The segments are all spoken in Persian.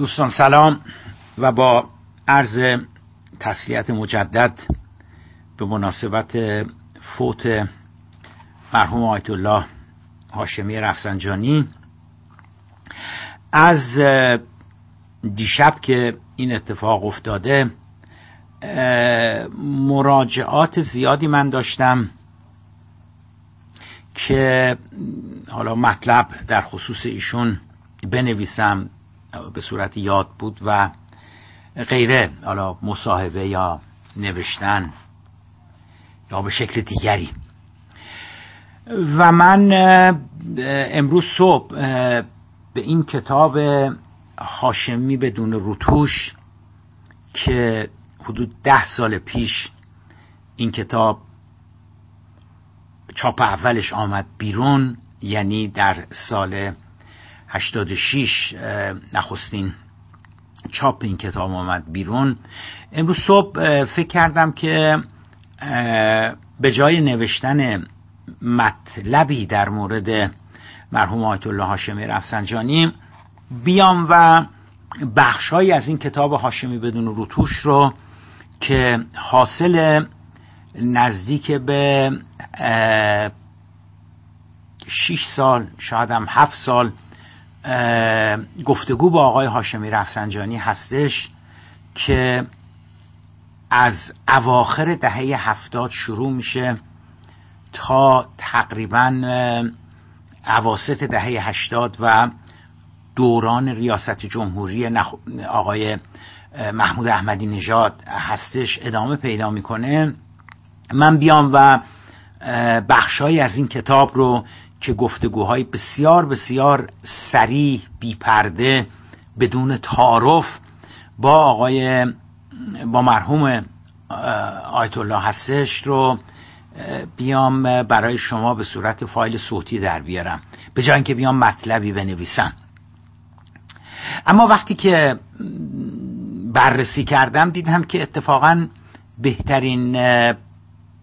دوستان سلام و با عرض تسلیت مجدد به مناسبت فوت مرحوم آیت الله هاشمی رفسنجانی. از دیشب که این اتفاق افتاده مراجعات زیادی من داشتم که حالا مطلب در خصوص ایشون بنویسم به صورت یاد بود و غیره حالا مصاحبه یا نوشتن یا به شکل دیگری. و من امروز صبح به این کتاب هاشمی بدون روتوش که حدود ده سال پیش این کتاب چاپ اولش آمد بیرون یعنی در سال 86 نخستین چاپ این کتاب آمد بیرون. امروز صبح فکر کردم که به جای نوشتن مطلبی در مورد مرحوم آیت الله هاشمی رفسنجانی بیام و بخشهایی از این کتاب هاشمی بدون روتوش رو که حاصل نزدیک به شیش سال شاید هم هفت سال گفتگو با آقای هاشمی رفسنجانی هستش که از اواخر دهه هفتاد شروع میشه تا تقریبا عواست دهه هشتاد و دوران ریاست جمهوری آقای محمود احمدی نژاد هستش ادامه پیدا می‌کنه. من بیام و بخشهایی از این کتاب رو که گفتگوهای بسیار بسیار سریح بیپرده بدون تعارف با آقای با مرحوم آیت الله هستش رو بیام برای شما به صورت فایل صوتی در بیارم. به جای اینکه بیام مطلبی بنویسم. اما وقتی که بررسی کردم دیدم که اتفاقا بهترین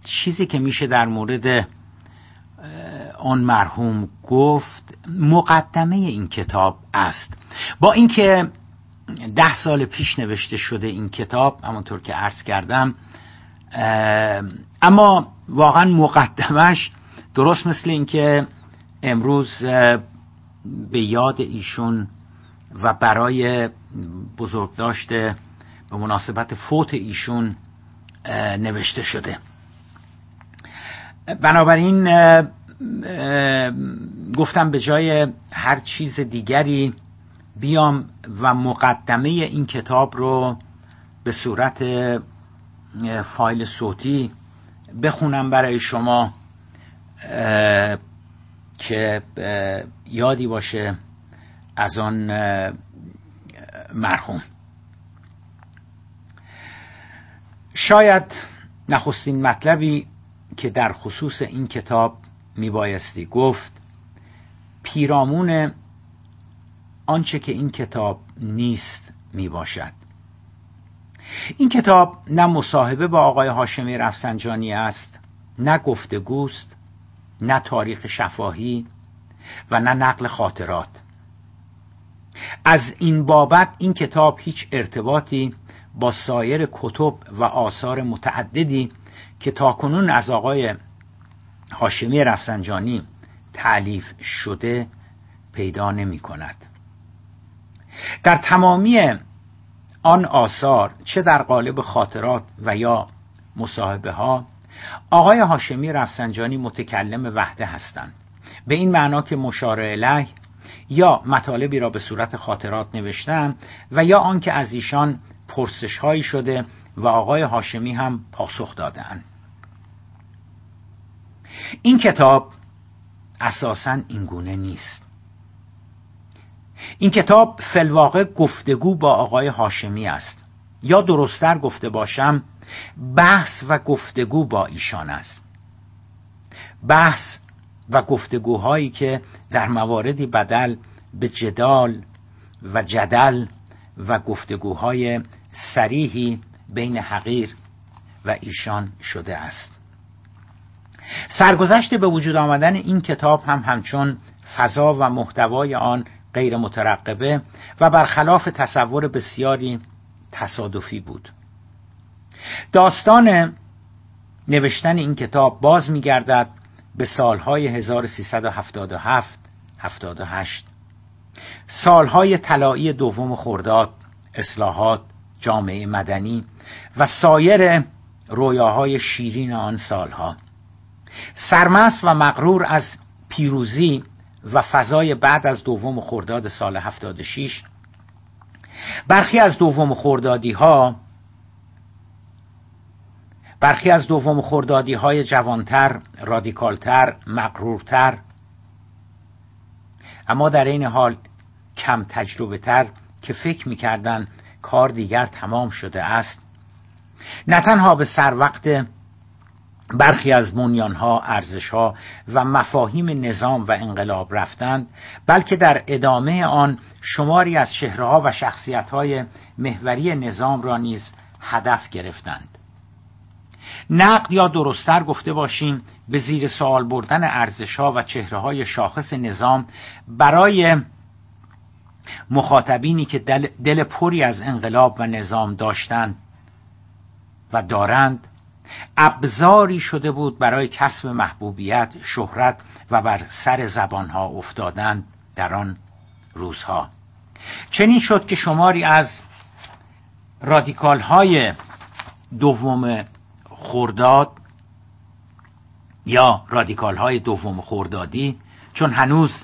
چیزی که میشه در مورد آن مرحوم گفت مقدمه این کتاب است. با اینکه ده سال پیش نوشته شده این کتاب همونطور که عرض کردم اما واقعا مقدمش درست مثل اینکه امروز به یاد ایشون و برای بزرگ داشته به مناسبت فوت ایشون نوشته شده. بنابراین گفتم به جای هر چیز دیگری بیام و مقدمه این کتاب رو به صورت فایل صوتی بخونم برای شما که یادی باشه از آن مرحوم. شاید نخستین مطلبی که در خصوص این کتاب میبایستی گفت پیرامون آنچه که این کتاب نیست می‌باشد. این کتاب نه مصاحبه با آقای هاشمی رفسنجانی است نه گفتگوست نه تاریخ شفاهی و نه نقل خاطرات. از این بابت این کتاب هیچ ارتباطی با سایر کتب و آثار متعددی که تاکنون از آقای هاشمی رفسنجانی تعلیف شده پیدا نمی کند. در تمامی آن آثار چه در قالب خاطرات و یا مصاحبه ها آقای هاشمی رفسنجانی متکلم وحده هستند. به این معنا که مشار الیه یا مطالبی را به صورت خاطرات نوشتن و یا آنکه از ایشان پرسش هایی شده و آقای هاشمی هم پاسخ دادند این کتاب اساسا اینگونه نیست. این کتاب فلواقع گفتگو با آقای هاشمی است. یا درستتر گفته باشم بحث و گفتگو با ایشان است. بحث و گفتگوهایی که در مواردی بدل به جدال و جدل و گفتگوهای سریحی بین حقیر و ایشان شده است. سرگذشت به وجود آمدن این کتاب هم همچون فضا و محتوای آن غیر مترقبه و برخلاف تصور بسیاری تصادفی بود. داستان نوشتن این کتاب باز میگردد به سالهای 1377 78 سالهای طلایی دوم خرداد اصلاحات جامعه مدنی و سایر رویاهای شیرین آن سالها. سرمست و مغرور از پیروزی و فضای بعد از دوم خرداد سال 76 برخی از دوم خردادی ها برخی از دوم خردادی های جوانتر، رادیکالتر، مغرورتر اما در این حال کم تجربه تر که فکر می‌کردن کار دیگر تمام شده است. نه تنها به سر وقت برخی از بنیانها ارزشها و مفاهیم نظام و انقلاب رفتند بلکه در ادامه آن شماری از چهرهها و شخصیتهای محوری نظام را نیز هدف گرفتند. نقد یا درستتر گفته باشیم به زیر سوال بردن ارزشها و چهرههای شاخص نظام برای مخاطبینی که دل, دل پری از انقلاب و نظام داشتند و دارند ابزاری شده بود برای کسب محبوبیت شهرت و بر سر زبانها افتادن در آن روزها. چنین شد که شماری از رادیکال های دوم خورداد یا رادیکال های دوم خوردادی چون هنوز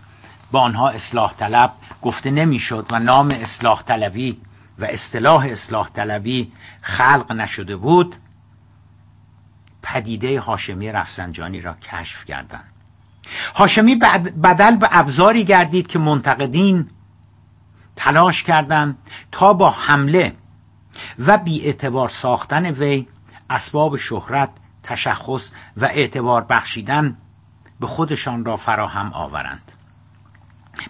با آنها اصلاح طلب گفته نمی‌شد و نام اصلاح طلبی و اصطلاح اصلاح طلبی خلق نشده بود پدیده هاشمی رفسنجانی را کشف کردند. هاشمی بدل به ابزاری گردید که منتقدین تلاش کردند تا با حمله و بی اعتبار ساختن وی اسباب شهرت تشخص و اعتبار بخشیدن به خودشان را فراهم آورند.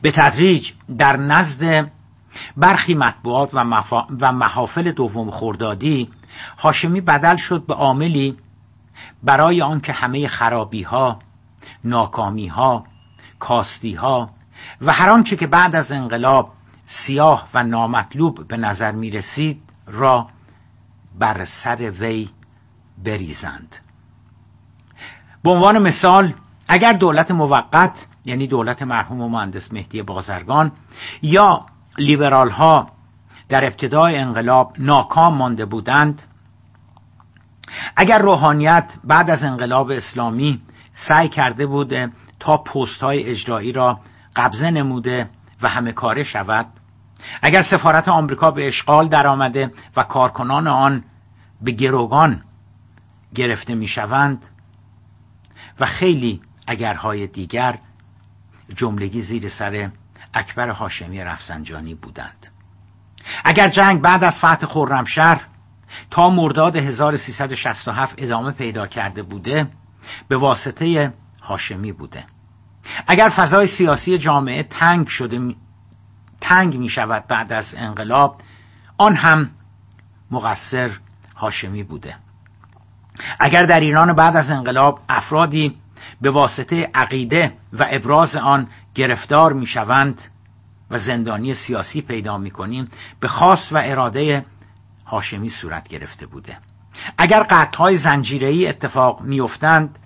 به تدریج در نزد برخی مطبوعات و, محافل دوم خوردادی هاشمی بدل شد به عاملی برای آنکه همه خرابی ها ناکامی ها کاستی ها و هر آنچه که بعد از انقلاب سیاه و نامطلوب به نظر می رسید را بر سر وی بریزند. به عنوان مثال اگر دولت موقت یعنی دولت مرحوم و مهندس مهدی بازرگان یا لیبرال ها در ابتدای انقلاب ناکام مانده بودند اگر روحانیت بعد از انقلاب اسلامی سعی کرده بوده تا پست های اجرایی را قبضه نموده و همه کاره شود اگر سفارت آمریکا به اشغال درآمده و کارکنان آن به گروگان گرفته می‌شوند و خیلی اگرهای دیگر جملگی زیر سر اکبر هاشمی رفسنجانی بودند. اگر جنگ بعد از فتح خرمشهر تا مرداد 1367 ادامه پیدا کرده بوده به واسطه هاشمی بوده. اگر فضای سیاسی جامعه تنگ شده تنگ می شود بعد از انقلاب آن هم مقصر هاشمی بوده. اگر در ایران بعد از انقلاب افرادی به واسطه عقیده و ابراز آن گرفتار می شوند و زندانی سیاسی پیدا می کنیم به خاص و اراده هاشمی صورت گرفته بوده. اگر قطعهای زنجیره‌ای اتفاق میافتند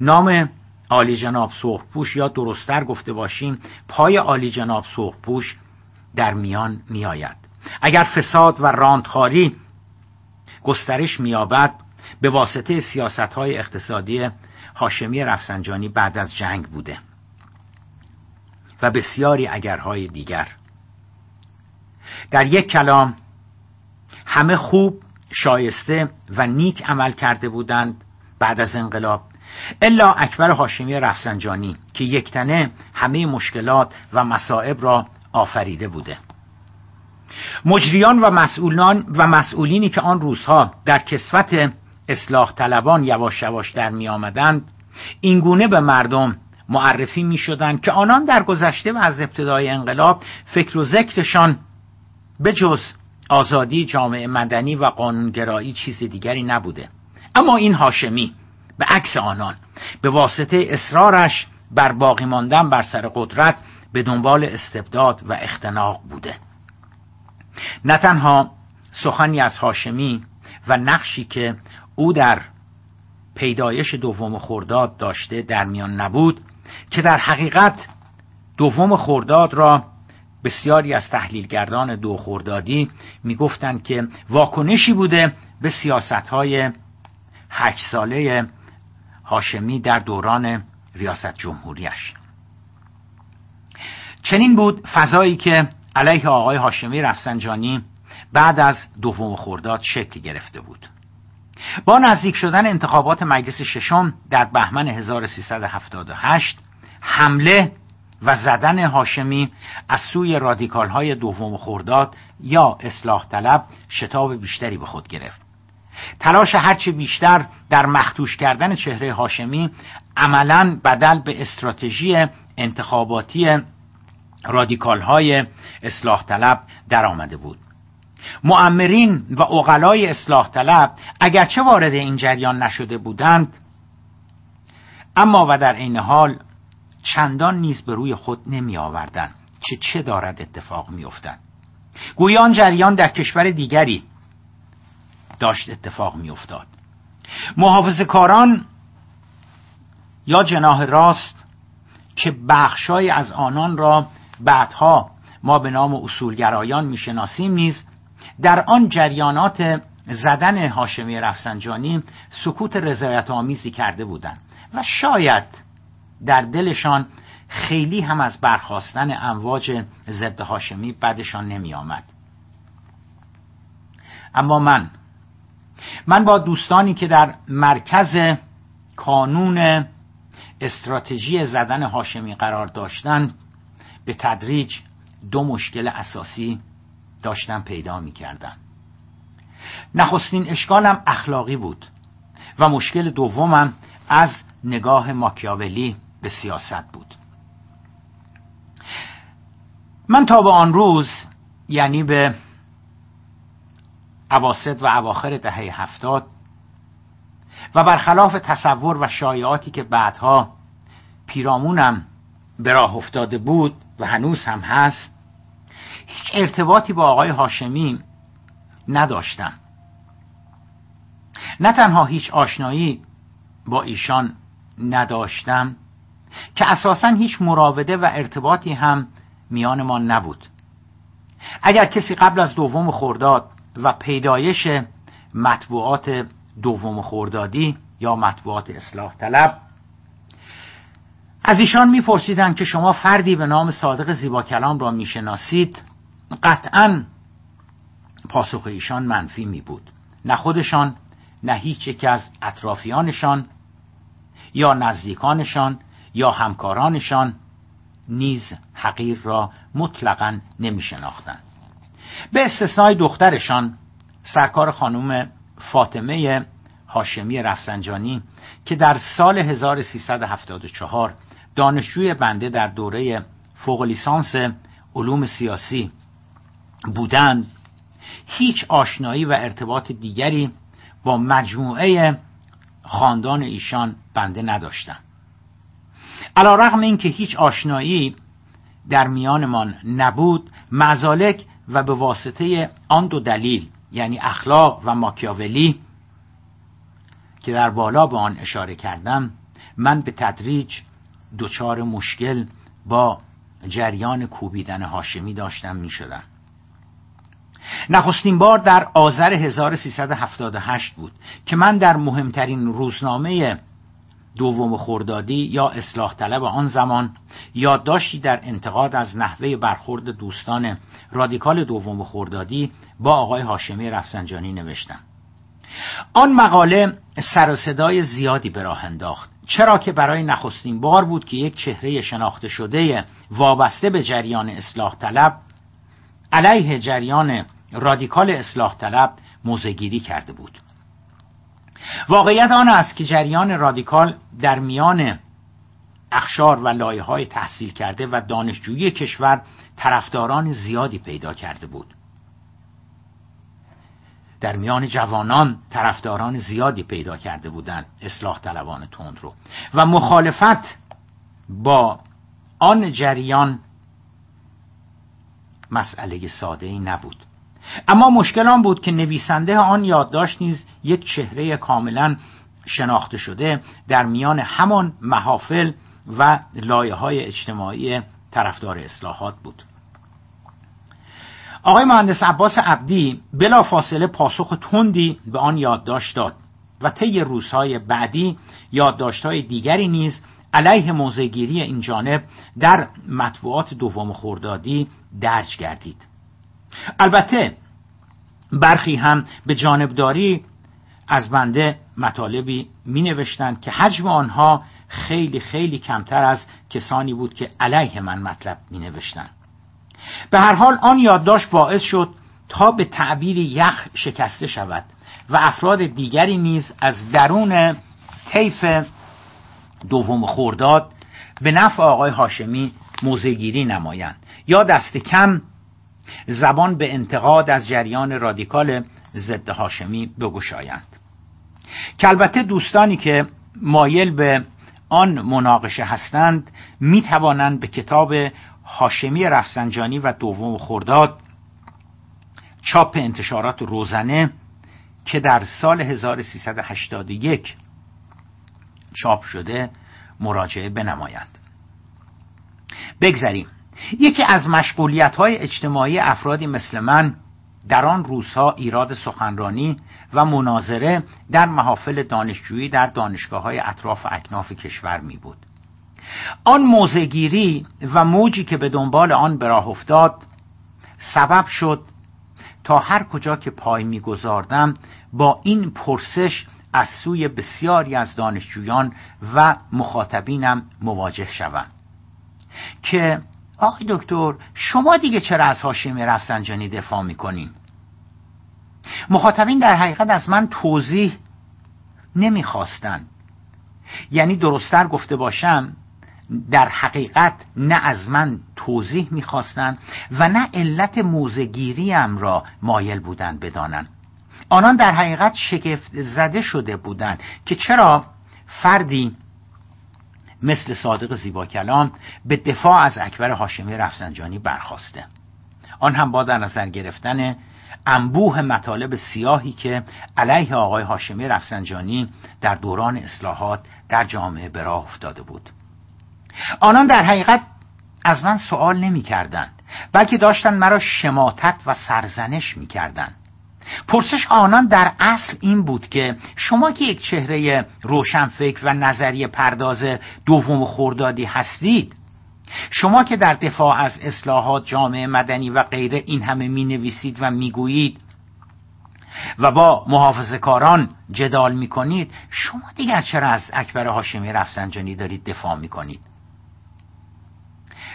نام عالی جناب سرخپوش یا درستتر گفته باشیم پای عالی جناب سرخپوش در میان میآید. اگر فساد و راندخاری گسترش مییابد به واسطه سیاست های اقتصادی هاشمی رفسنجانی بعد از جنگ بوده. و بسیاری اگرهای دیگر. در یک کلام همه خوب شایسته و نیک عمل کرده بودند بعد از انقلاب. الا اکبر هاشمی رفسنجانی که یکتنه همه مشکلات و مصائب را آفریده بوده. مجریان و مسئولان و مسئولینی که آن روزها در کسوت اصلاح طلبان یواش یواش در می آمدند اینگونه به مردم معرفی می شدند که آنان در گذشته و از ابتدای انقلاب فکر و ذکرشان به جز آزادی جامعه مدنی و قانونگرایی چیز دیگری نبوده. اما این هاشمی به عکس آنان به واسطه اصرارش بر باقی ماندن بر سر قدرت به دنبال استبداد و اختناق بوده. نه تنها سخنی از هاشمی و نقشی که او در پیدایش دوم خورداد داشته در میان نبود که در حقیقت دوم خورداد را بسیاری از تحلیلگردان دو خوردادی می‌گفتند که واکنشی بوده به سیاست های هشت ساله هاشمی در دوران ریاست جمهوریش چنین بود فضایی که علیه آقای هاشمی رفسنجانی بعد از دوم خورداد شکل گرفته بود. با نزدیک شدن انتخابات مجلس ششم در بهمن 1378 حمله و زدن هاشمی از سوی رادیکال های دوم خورداد یا اصلاح طلب شتاب بیشتری به خود گرفت. تلاش هرچه بیشتر در مختوش کردن چهره هاشمی عملا بدل به استراتژی انتخاباتی رادیکال های اصلاح طلب در آمده بود. معمرین و اقلای اصلاح طلب اگرچه وارد این جریان نشده بودند اما و در عین حال چندان نیز به روی خود نمی آوردن چه چه دارد اتفاق می افتن. گویا آن جریان در کشور دیگری داشت اتفاق می افتاد محافظ کاران یا جناه راست که بخشای از آنان را بعدها ما به نام اصولگرایان می‌شناسیم نیز در آن جریانات زدن هاشمی رفسنجانی سکوت رضایت آمیزی کرده بودند و شاید در دلشان خیلی هم از برخواستن امواج ضد هاشمی بدشان نمی آمد. اما من من با دوستانی که در مرکز کانون استراتژی زدن هاشمی قرار داشتند به تدریج دو مشکل اساسی داشتم پیدا می کردم نخستین اشکالم اخلاقی بود و مشکل دومم از نگاه ماکیاولی به سیاست بود. من تا به آن روز یعنی به عواست و اواخر دهه هفتاد و برخلاف تصور و شایعاتی که بعدها پیرامونم به راه افتاده بود و هنوز هم هست هیچ ارتباطی با آقای هاشمی نداشتم. نه تنها هیچ آشنایی با ایشان نداشتم که اساسا هیچ مراوده و ارتباطی هم میان ما نبود. اگر کسی قبل از دوم خورداد و پیدایش مطبوعات دوم خوردادی یا مطبوعات اصلاح طلب از ایشان میپرسیدند که شما فردی به نام صادق زیبا کلام را می‌شناسید قطعا پاسخ ایشان منفی می بود نه خودشان نه هیچ یک از اطرافیانشان یا نزدیکانشان یا همکارانشان نیز حقیر را مطلقا نمی شناختن. به استثنای دخترشان سرکار خانم فاطمه هاشمی رفسنجانی که در سال 1374 دانشجوی بنده در دوره فوق لیسانس علوم سیاسی بودند هیچ آشنایی و ارتباط دیگری با مجموعه خاندان ایشان بنده نداشتم علا رغم این که هیچ آشنایی در میانمان نبود مزالک و به واسطه آن دو دلیل یعنی اخلاق و ماکیاولی که در بالا به آن اشاره کردم من به تدریج دچار مشکل با جریان کوبیدن هاشمی داشتم می شدم. نخستین بار در آذر 1378 بود که من در مهمترین روزنامه دوم خوردادی یا اصلاح طلب آن زمان یادداشتی در انتقاد از نحوه برخورد دوستان رادیکال دوم خوردادی با آقای هاشمی رفسنجانی نوشتم. آن مقاله سر و صدای زیادی به راه انداخت چرا که برای نخستین بار بود که یک چهره شناخته شده وابسته به جریان اصلاح طلب علیه جریان رادیکال اصلاح طلب موزگیری کرده بود. واقعیت آن است که جریان رادیکال در میان اخشار و لایه های تحصیل کرده و دانشجویی کشور طرفداران زیادی پیدا کرده بود. در میان جوانان طرفداران زیادی پیدا کرده بودند اصلاح طلبان تند رو. و مخالفت با آن جریان مسئله ساده ای نبود. اما مشکل آن بود که نویسنده آن یادداشت نیز یک چهره کاملا شناخته شده در میان همان محافل و لایه های اجتماعی طرفدار اصلاحات بود. آقای مهندس عباس عبدی بلا فاصله پاسخ تندی به آن یادداشت داد و طی روزهای بعدی یادداشتهای دیگری نیز علیه موضعگیری این جانب در مطبوعات دوم خوردادی درج گردید. البته برخی هم به جانبداری از بنده مطالبی می نوشتند که حجم آنها خیلی خیلی کمتر از کسانی بود که علیه من مطلب می نوشتند به هر حال آن یادداشت باعث شد تا به تعبیر یخ شکسته شود و افراد دیگری نیز از درون طیف دوم خورداد به نفع آقای هاشمی موزگیری نمایند. یا دست کم زبان به انتقاد از جریان رادیکال ضد هاشمی بگشایند. که البته دوستانی که مایل به آن مناقشه هستند می توانند به کتاب هاشمی رفسنجانی و دوم خرداد چاپ انتشارات روزنه که در سال 1381 چاپ شده مراجعه بنمایند. بگذریم. یکی از مشغولیت های اجتماعی افرادی مثل من در آن روزها ایراد سخنرانی و مناظره در محافل دانشجویی در دانشگاه های اطراف اکناف کشور می بود آن موزگیری و موجی که به دنبال آن به راه افتاد سبب شد تا هر کجا که پای میگذاردم با این پرسش از سوی بسیاری از دانشجویان و مخاطبینم مواجه شوم که آقای دکتر شما دیگه چرا از هاشمی رفسنجانی دفاع می‌کنین؟ مخاطبین در حقیقت از من توضیح نمی‌خواستند یعنی درستتر گفته باشم در حقیقت نه از من توضیح می‌خواستند و نه علت موزگیریم را مایل بودند بدانند آنان در حقیقت شگفت زده شده بودند که چرا فردی مثل صادق زیبا کلام به دفاع از اکبر هاشمی رفسنجانی برخواسته. آن هم با در نظر گرفتن انبوه مطالب سیاهی که علیه آقای هاشمی رفسنجانی در دوران اصلاحات در جامعه به راه افتاده بود. آنان در حقیقت از من سوال نمی کردند بلکه داشتند مرا شماتت و سرزنش می کردند پرسش آنان در اصل این بود که شما که یک چهره روشنفکر و نظریه پرداز دوم خوردادی هستید شما که در دفاع از اصلاحات جامعه مدنی و غیره این همه می نویسید و می گویید و با محافظ کاران جدال می کنید شما دیگر چرا از اکبر هاشمی رفسنجانی دارید دفاع می کنید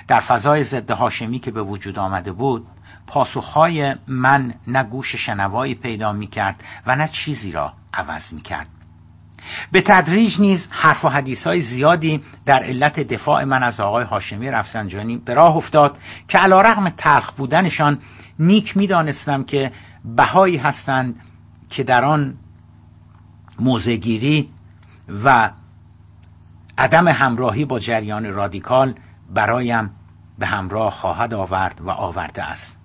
در فضای ضد هاشمی که به وجود آمده بود پاسخهای من نه گوش شنوایی پیدا می کرد و نه چیزی را عوض می کرد به تدریج نیز حرف و حدیث های زیادی در علت دفاع من از آقای هاشمی رفسنجانی به راه افتاد که علا رغم تلخ بودنشان نیک می‌دانستم که بهایی هستند که در آن موزگیری و عدم همراهی با جریان رادیکال برایم به همراه خواهد آورد و آورده است.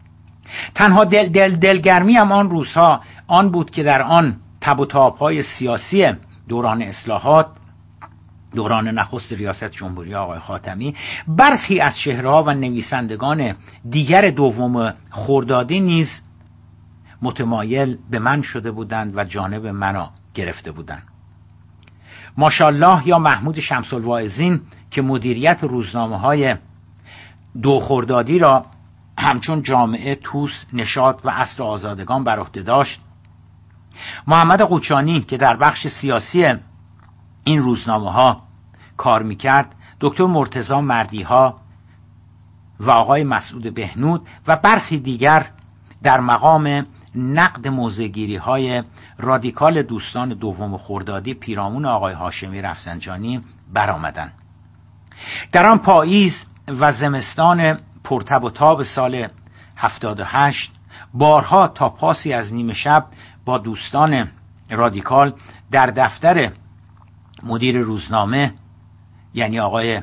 تنها دل دل دلگرمی هم آن روزها آن بود که در آن تب و های سیاسی دوران اصلاحات دوران نخست ریاست جمهوری آقای خاتمی برخی از چهرهها و نویسندگان دیگر دوم خوردادی نیز متمایل به من شده بودند و جانب منو گرفته بودند. ماشاءالله یا محمود شمس که مدیریت روزنامه های دو خوردادی را همچون جامعه توس نشاد و اصر آزادگان بر عهده داشت. محمد قوچانی که در بخش سیاسی این روزنامه ها کار می‌کرد دکتر مرتزا مردی ها و آقای مسعود بهنود و برخی دیگر در مقام نقد موزگیری های رادیکال دوستان دوم خوردادی پیرامون آقای هاشمی رفسنجانی برآمدند. در آن پاییز و زمستان پرتب و تاب سال 78 بارها تا پاسی از نیمه شب با دوستان رادیکال در دفتر مدیر روزنامه یعنی آقای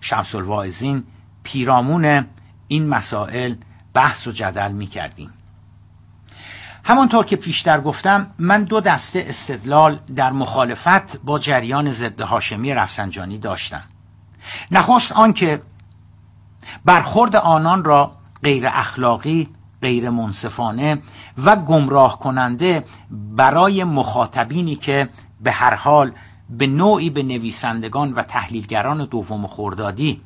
شمس الواعظین پیرامون این مسائل بحث و جدل می کردیم همانطور که پیشتر گفتم من دو دسته استدلال در مخالفت با جریان ضد هاشمی رفسنجانی داشتم. نخست آنکه برخورد آنان را غیر اخلاقی غیر منصفانه و گمراه کننده برای مخاطبینی که به هر حال به نوعی به نویسندگان و تحلیلگران دوم خوردادی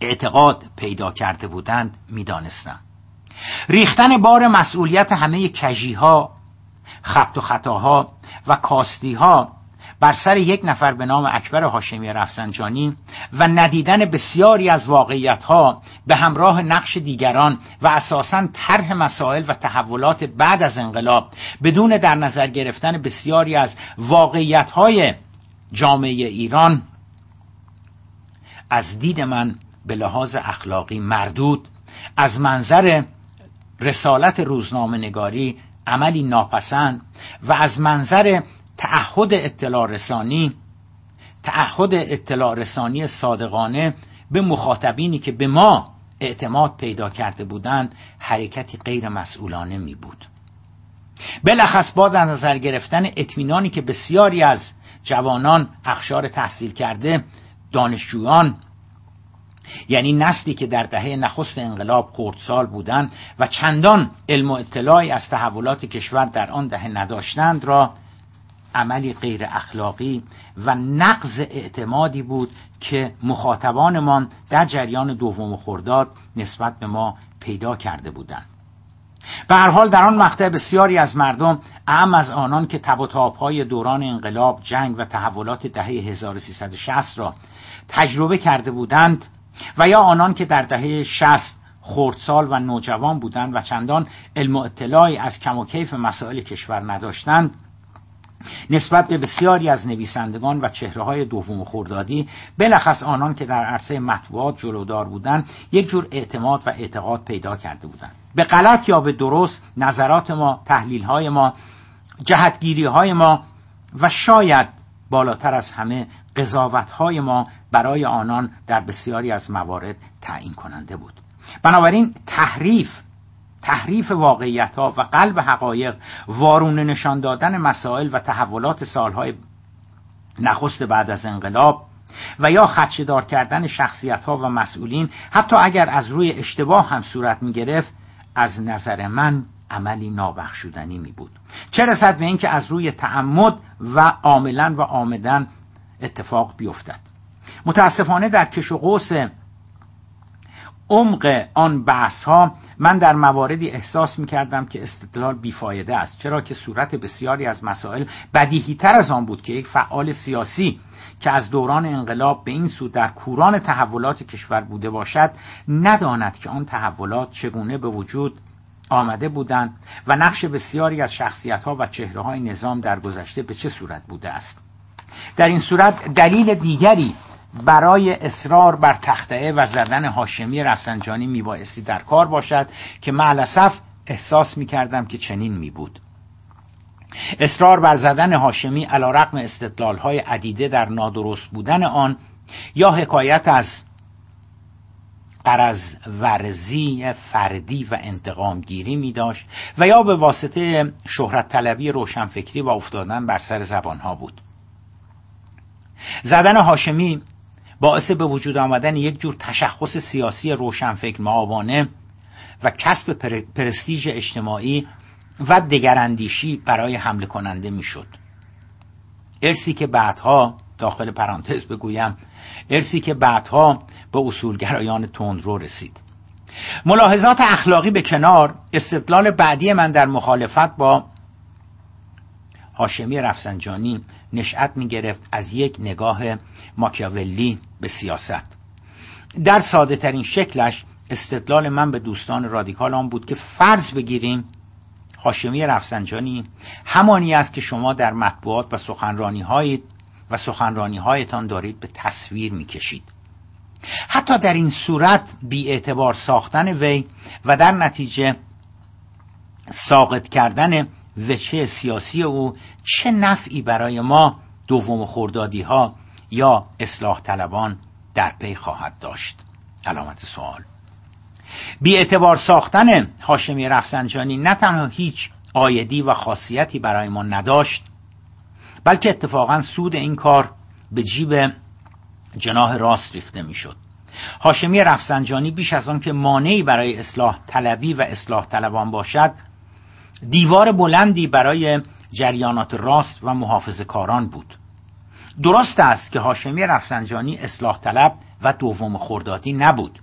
اعتقاد پیدا کرده بودند می‌دانستم ریختن بار مسئولیت همه کجیها خبت و خطاها و کاستیها بر سر یک نفر به نام اکبر هاشمی رفسنجانی و ندیدن بسیاری از واقعیت ها به همراه نقش دیگران و اساسا طرح مسائل و تحولات بعد از انقلاب بدون در نظر گرفتن بسیاری از واقعیت های جامعه ایران از دید من به لحاظ اخلاقی مردود از منظر رسالت روزنامه نگاری عملی ناپسند و از منظر تعهد اطلاع رسانی تعهد اطلاع رسانی صادقانه به مخاطبینی که به ما اعتماد پیدا کرده بودند حرکتی غیر مسئولانه می بود. بلخص با در نظر گرفتن اطمینانی که بسیاری از جوانان اخشار تحصیل کرده دانشجویان یعنی نسلی که در دهه نخست انقلاب خردسال بودند و چندان علم و اطلاعی از تحولات کشور در آن دهه نداشتند را عملی غیر اخلاقی و نقض اعتمادی بود که مخاطبانمان در جریان دوم خرداد نسبت به ما پیدا کرده بودند. به هر حال در آن مقطع بسیاری از مردم اهم از آنان که تب و های دوران انقلاب جنگ و تحولات دهه 1360 را تجربه کرده بودند و یا آنان که در دهه 60 خردسال و نوجوان بودند و چندان علم و اطلاعی از کم و کیف مسائل کشور نداشتند نسبت به بسیاری از نویسندگان و چهره های دوم خوردادی بلخص آنان که در عرصه مطبوعات جلودار بودند یک جور اعتماد و اعتقاد پیدا کرده بودند. به غلط یا به درست نظرات ما تحلیل های ما جهتگیری های ما و شاید بالاتر از همه قضاوت های ما برای آنان در بسیاری از موارد تعیین کننده بود. بنابراین تحریف تحریف واقعیت ها و قلب حقایق وارونه نشان دادن مسائل و تحولات سالهای نخست بعد از انقلاب و یا خدشدار کردن شخصیت ها و مسئولین حتی اگر از روی اشتباه هم صورت می گرفت از نظر من عملی نابخشودنی می بود چه رسد به اینکه از روی تعمد و عاملا و آمدن اتفاق بیفتد؟ متاسفانه در کش و قوس عمق آن بحث ها من در مواردی احساس می کردم که استدلال بیفایده است. چرا که صورت بسیاری از مسائل بدیهی تر از آن بود که یک فعال سیاسی که از دوران انقلاب به این سو در کوران تحولات کشور بوده باشد نداند که آن تحولات چگونه به وجود آمده بودند و نقش بسیاری از شخصیت ها و چهره های نظام در گذشته به چه صورت بوده است. در این صورت دلیل دیگری برای اصرار بر تخته و زدن هاشمی رفسنجانی میبایستی در کار باشد که معلصف احساس می‌کردم که چنین می بود. اصرار بر زدن هاشمی علا رقم استدلال های عدیده در نادرست بودن آن یا حکایت از قرض ورزی فردی و انتقامگیری می داشت و یا به واسطه شهرت طلبی روشنفکری و افتادن بر سر زبانها بود. زدن هاشمی باعث به وجود آمدن یک جور تشخص سیاسی روشنفکر معاوانه و کسب پرستیژ اجتماعی و دگراندیشی برای حمله کننده می‌شد. ارسی که بعدها داخل پرانتز بگویم ارسی که بعدها به اصولگرایان تندرو رسید. ملاحظات اخلاقی به کنار استدلال بعدی من در مخالفت با هاشمی رفسنجانی نشأت می گرفت از یک نگاه ماکیاولی به سیاست. در ساده ترین شکلش استدلال من به دوستان رادیکال آن بود که فرض بگیریم هاشمی رفسنجانی همانی است که شما در مطبوعات و سخنرانی های و سخنرانی هایتان دارید به تصویر می‌کشید. حتی در این صورت بی اعتبار ساختن وی و در نتیجه ساقط کردن وچه سیاسی او چه نفعی برای ما دوم خوردادی ها یا اصلاح طلبان در پی خواهد داشت. علامت سوال. بی اعتبار ساختن هاشمی رفسنجانی نه تنها هیچ آیدی و خاصیتی برای ما نداشت بلکه اتفاقا سود این کار به جیب جناه راست ریخته می‌شد. هاشمی رفسنجانی بیش از آن که مانعی برای اصلاح طلبی و اصلاح طلبان باشد دیوار بلندی برای جریانات راست و محافظ کاران بود. درست است که هاشمی رفسنجانی اصلاح طلب و دوم خوردادی نبود.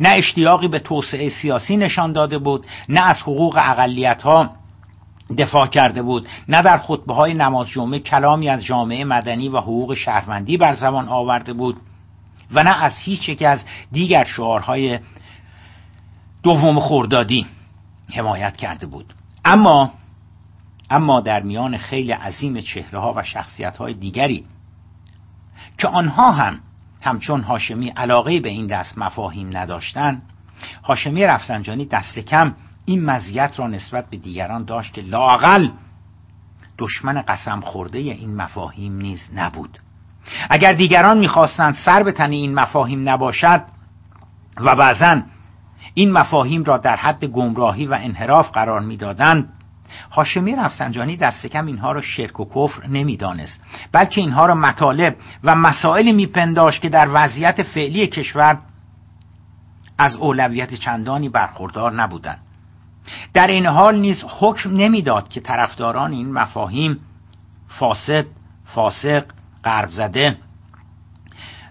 نه اشتیاقی به توسعه سیاسی نشان داده بود نه از حقوق اقلیت ها دفاع کرده بود نه در خطبه های نماز جمعه کلامی از جامعه مدنی و حقوق شهروندی بر زبان آورده بود و نه از هیچ یک از دیگر شعارهای دوم خوردادی حمایت کرده بود. اما اما در میان خیلی عظیم چهره ها و شخصیت های دیگری که آنها هم همچون هاشمی علاقه به این دست مفاهیم نداشتند هاشمی رفسنجانی دست کم این مزیت را نسبت به دیگران داشت که لاقل دشمن قسم خورده این مفاهیم نیز نبود. اگر دیگران می‌خواستند سر به تن این مفاهیم نباشد و بعضا این مفاهیم را در حد گمراهی و انحراف قرار می‌دادند. هاشمی رفسنجانی دست کم اینها را شرک و کفر نمی‌دانست بلکه اینها را مطالب و مسائلی میپنداشت که در وضعیت فعلی کشور از اولویت چندانی برخوردار نبودند. در این حال نیز حکم نمی‌داد که طرفداران این مفاهیم فاسد فاسق قرب زده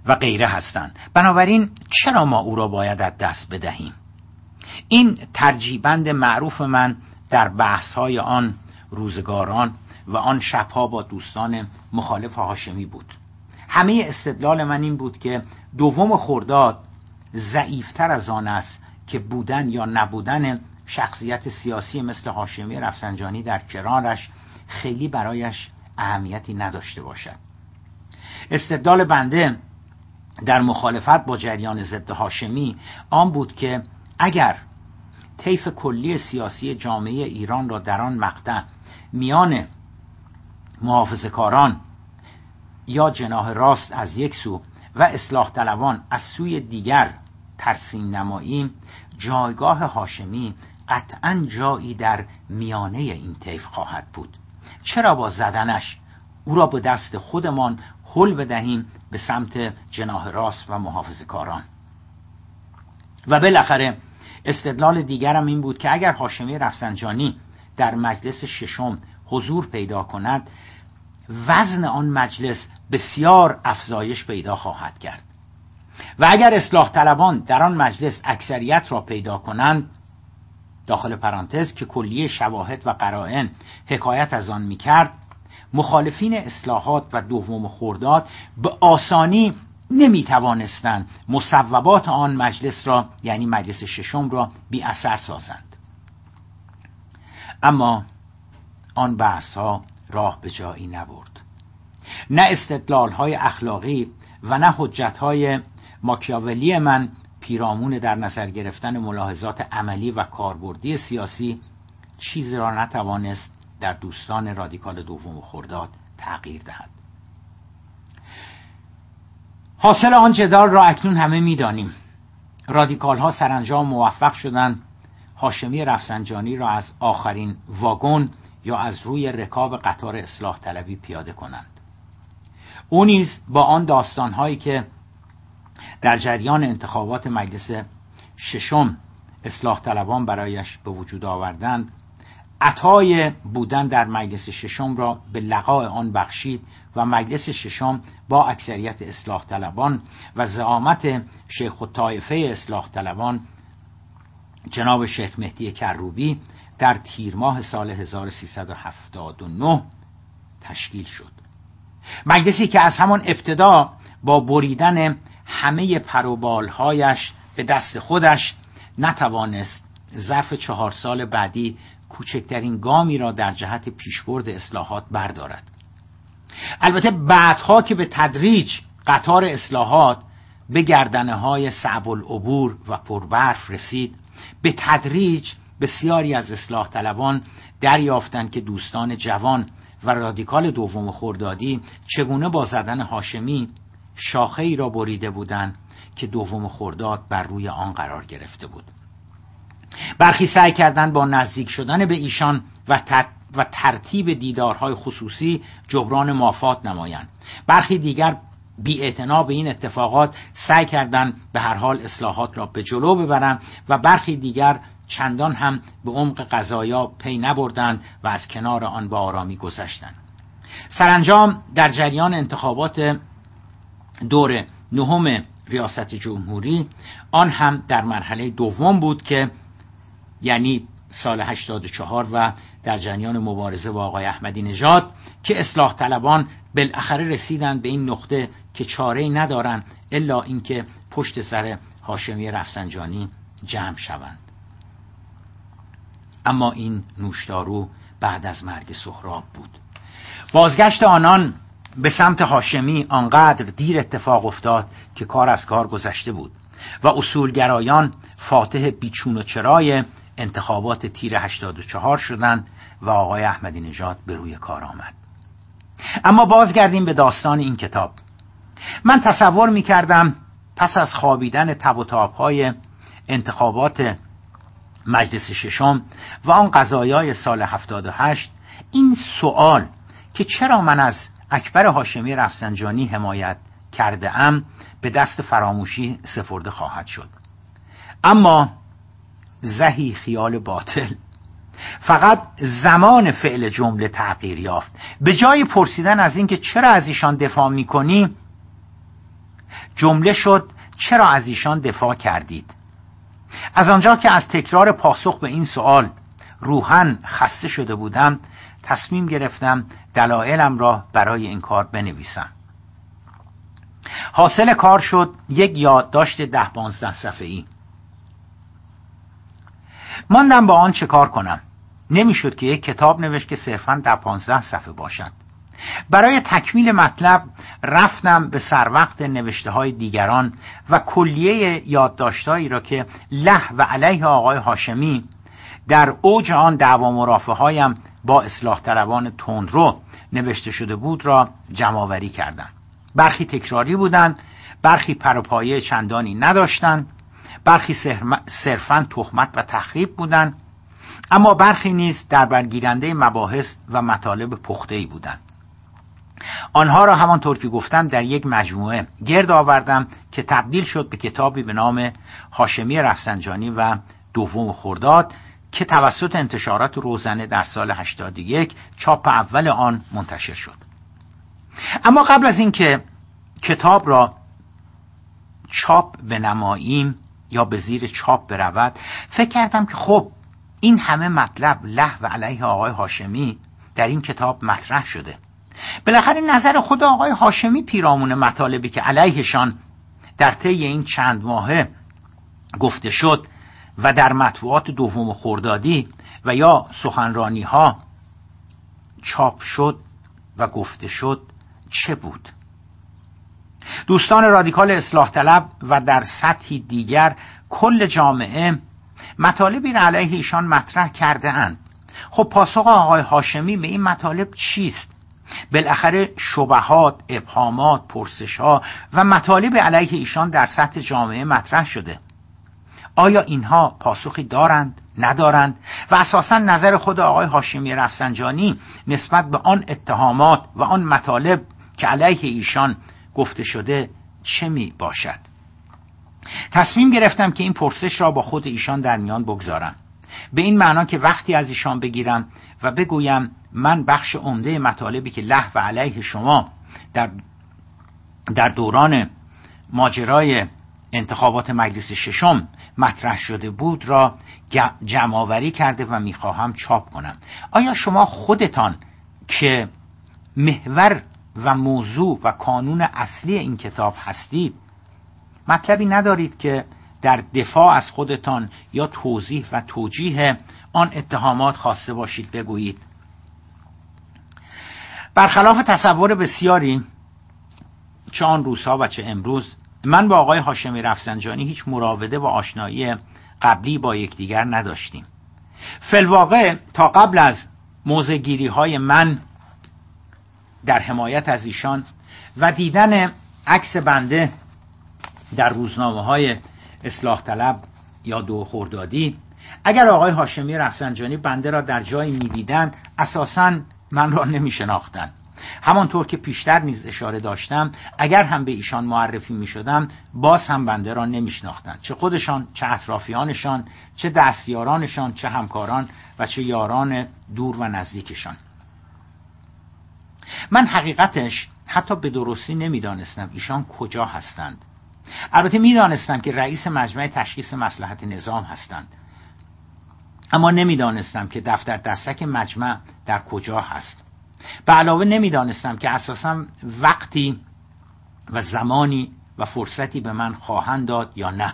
و غیره هستند. بنابراین چرا ما او را باید از دست بدهیم؟ این ترجیبند معروف من در بحث های آن روزگاران و آن شبها با دوستان مخالف هاشمی بود. همه استدلال من این بود که دوم خورداد ضعیفتر از آن است که بودن یا نبودن شخصیت سیاسی مثل هاشمی رفسنجانی در کرارش خیلی برایش اهمیتی نداشته باشد. استدلال بنده در مخالفت با جریان ضد هاشمی آن بود که اگر طیف کلی سیاسی جامعه ایران را در آن مقطع میان محافظ کاران یا جناه راست از یک سو و اصلاح طلبان از سوی دیگر ترسیم نمایی جایگاه هاشمی قطعا جایی در میانه این طیف خواهد بود. چرا با زدنش؟ او را به دست خودمان حل بدهیم به سمت جناه راست و محافظ کاران. و بالاخره استدلال دیگرم این بود که اگر هاشمی رفسنجانی در مجلس ششم حضور پیدا کند وزن آن مجلس بسیار افزایش پیدا خواهد کرد. و اگر اصلاح طلبان در آن مجلس اکثریت را پیدا کنند داخل پرانتز که کلیه شواهد و قرائن حکایت از آن می‌کرد مخالفین اصلاحات و دوم خورداد به آسانی نمی توانستند مصوبات آن مجلس را یعنی مجلس ششم را بی اثر سازند. اما آن بحث ها راه به جایی نبرد. نه استدلال های اخلاقی و نه حجت های ماکیاولی من پیرامون در نظر گرفتن ملاحظات عملی و کاربردی سیاسی چیزی را نتوانست در دوستان رادیکال دوم خرداد تغییر دهد. حاصل آن جدال را اکنون همه می‌دانیم. رادیکال ها سرانجام موفق شدند هاشمی رفسنجانی را از آخرین واگن یا از روی رکاب قطار اصلاح طلبی پیاده کنند. او نیز با آن داستان هایی که در جریان انتخابات مجلس ششم اصلاح طلبان برایش به وجود آوردند عطای بودن در مجلس ششم را به لقاء آن بخشید و مجلس ششم با اکثریت اصلاح طلبان و زعامت شیخ و طایفه اصلاح طلبان جناب شیخ مهدی کروبی در تیر ماه سال 1379 تشکیل شد. مجلسی که از همان ابتدا با بریدن همه پروبالهایش به دست خودش نتوانست ظرف چهار سال بعدی کوچکترین گامی را در جهت پیشبرد اصلاحات بردارد. البته بعدها که به تدریج قطار اصلاحات به گردنه های صعب العبور و پربرف رسید به تدریج بسیاری از اصلاح طلبان دریافتند که دوستان جوان و رادیکال دوم خوردادی چگونه با زدن هاشمی شاخه ای را بریده بودند که دوم خورداد بر روی آن قرار گرفته بود. برخی سعی کردند با نزدیک شدن به ایشان و, و ترتیب دیدارهای خصوصی جبران مافات نمایند. برخی دیگر بی به این اتفاقات سعی کردند به هر حال اصلاحات را به جلو ببرند و برخی دیگر چندان هم به عمق قضایا پی نبردند و از کنار آن با آرامی گذشتند. سرانجام در جریان انتخابات دور نهم ریاست جمهوری آن هم در مرحله دوم بود که یعنی سال 84 و در جریان مبارزه با آقای احمدی نژاد که اصلاح طلبان بالاخره رسیدند به این نقطه که چاره ندارند الا اینکه پشت سر هاشمی رفسنجانی جمع شوند. اما این نوشدارو بعد از مرگ سهراب بود. بازگشت آنان به سمت هاشمی آنقدر دیر اتفاق افتاد که کار از کار گذشته بود و اصولگرایان فاتح بیچون و چرای انتخابات تیر 84 شدند و آقای احمدی نژاد به روی کار آمد. اما بازگردیم به داستان این کتاب. من تصور می کردم پس از خوابیدن تب و های انتخابات مجلس ششم و آن قضایای سال 78 این سوال که چرا من از اکبر هاشمی رفسنجانی حمایت کرده ام به دست فراموشی سفرده خواهد شد. اما زهی خیال باطل. فقط زمان فعل جمله تغییر یافت. به جای پرسیدن از اینکه چرا از ایشان دفاع می‌کنی جمله شد چرا از ایشان دفاع کردید. از آنجا که از تکرار پاسخ به این سوال روحن خسته شده بودم تصمیم گرفتم دلایلم را برای این کار بنویسم. حاصل کار شد یک یادداشت ده پانزده صفحه ای ماندم با آن چه کار کنم؟ نمی‌شد که یک کتاب نوشت که صرفا در پانزده صفحه باشد. برای تکمیل مطلب رفتم به سر وقت نوشته های دیگران و کلیه یادداشتهایی را که له و علیه آقای هاشمی در اوج آن دعوا مرافع هایم با اصلاح طلبان تندرو نوشته شده بود را جمعآوری کردم برخی تکراری بودند برخی پروپایه چندانی نداشتند. برخی صرفا تهمت و تخریب بودند اما برخی نیز در برگیرنده مباحث و مطالب پخته ای بودند. آنها را همانطور که گفتم در یک مجموعه گرد آوردم که تبدیل شد به کتابی به نام هاشمی رفسنجانی و دوم خرداد که توسط انتشارات روزنه در سال 81 چاپ اول آن منتشر شد. اما قبل از اینکه کتاب را چاپ نماییم یا به زیر چاپ برود فکر کردم که خب این همه مطلب له و علیه آقای هاشمی در این کتاب مطرح شده. بالاخره نظر خود آقای هاشمی پیرامون مطالبی که علیهشان در طی این چند ماهه گفته شد و در مطبوعات دوم خوردادی و یا سخنرانی ها چاپ شد و گفته شد چه بود؟ دوستان رادیکال اصلاح طلب و در سطحی دیگر کل جامعه مطالبی را علیه ایشان مطرح کرده اند. خب پاسخ آقای هاشمی به این مطالب چیست؟ بالاخره شبهات، ابهامات، پرسشها و مطالب علیه ایشان در سطح جامعه مطرح شده. آیا اینها پاسخی دارند؟ ندارند؟ و اساسا نظر خود آقای هاشمی رفسنجانی نسبت به آن اتهامات و آن مطالب که علیه ایشان گفته شده چه می باشد. تصمیم گرفتم که این پرسش را با خود ایشان در میان بگذارم. به این معنا که وقتی از ایشان بگیرم و بگویم من بخش عمده مطالبی که له و علیه شما در در دوران ماجرای انتخابات مجلس ششم مطرح شده بود را جمعآوری کرده و می‌خواهم چاپ کنم. آیا شما خودتان که محور و موضوع و کانون اصلی این کتاب هستید مطلبی ندارید که در دفاع از خودتان یا توضیح و توجیه آن اتهامات خواسته باشید بگویید. برخلاف تصور بسیاری چه آن روزها و چه امروز من با آقای هاشمی رفسنجانی هیچ مراوده و آشنایی قبلی با یکدیگر نداشتیم. فلواقع تا قبل از موزگیری های من در حمایت از ایشان و دیدن عکس بنده در روزنامه های اصلاح طلب یا دو خوردادی. اگر آقای هاشمی رفسنجانی بنده را در جایی می‌دیدند اساسا من را نمی شناختند همانطور که پیشتر نیز اشاره داشتم اگر هم به ایشان معرفی می شدم باز هم بنده را نمی شناختند چه خودشان چه اطرافیانشان چه دستیارانشان چه همکاران و چه یاران دور و نزدیکشان. من حقیقتش حتی به درستی نمی‌دانستم ایشان کجا هستند. البته می‌دانستم که رئیس مجمع تشخیص مسلحت نظام هستند. اما نمی‌دانستم که دفتر دستک مجمع در کجا هست. به علاوه نمی‌دانستم که اساسا وقتی و زمانی و فرصتی به من خواهند داد یا نه.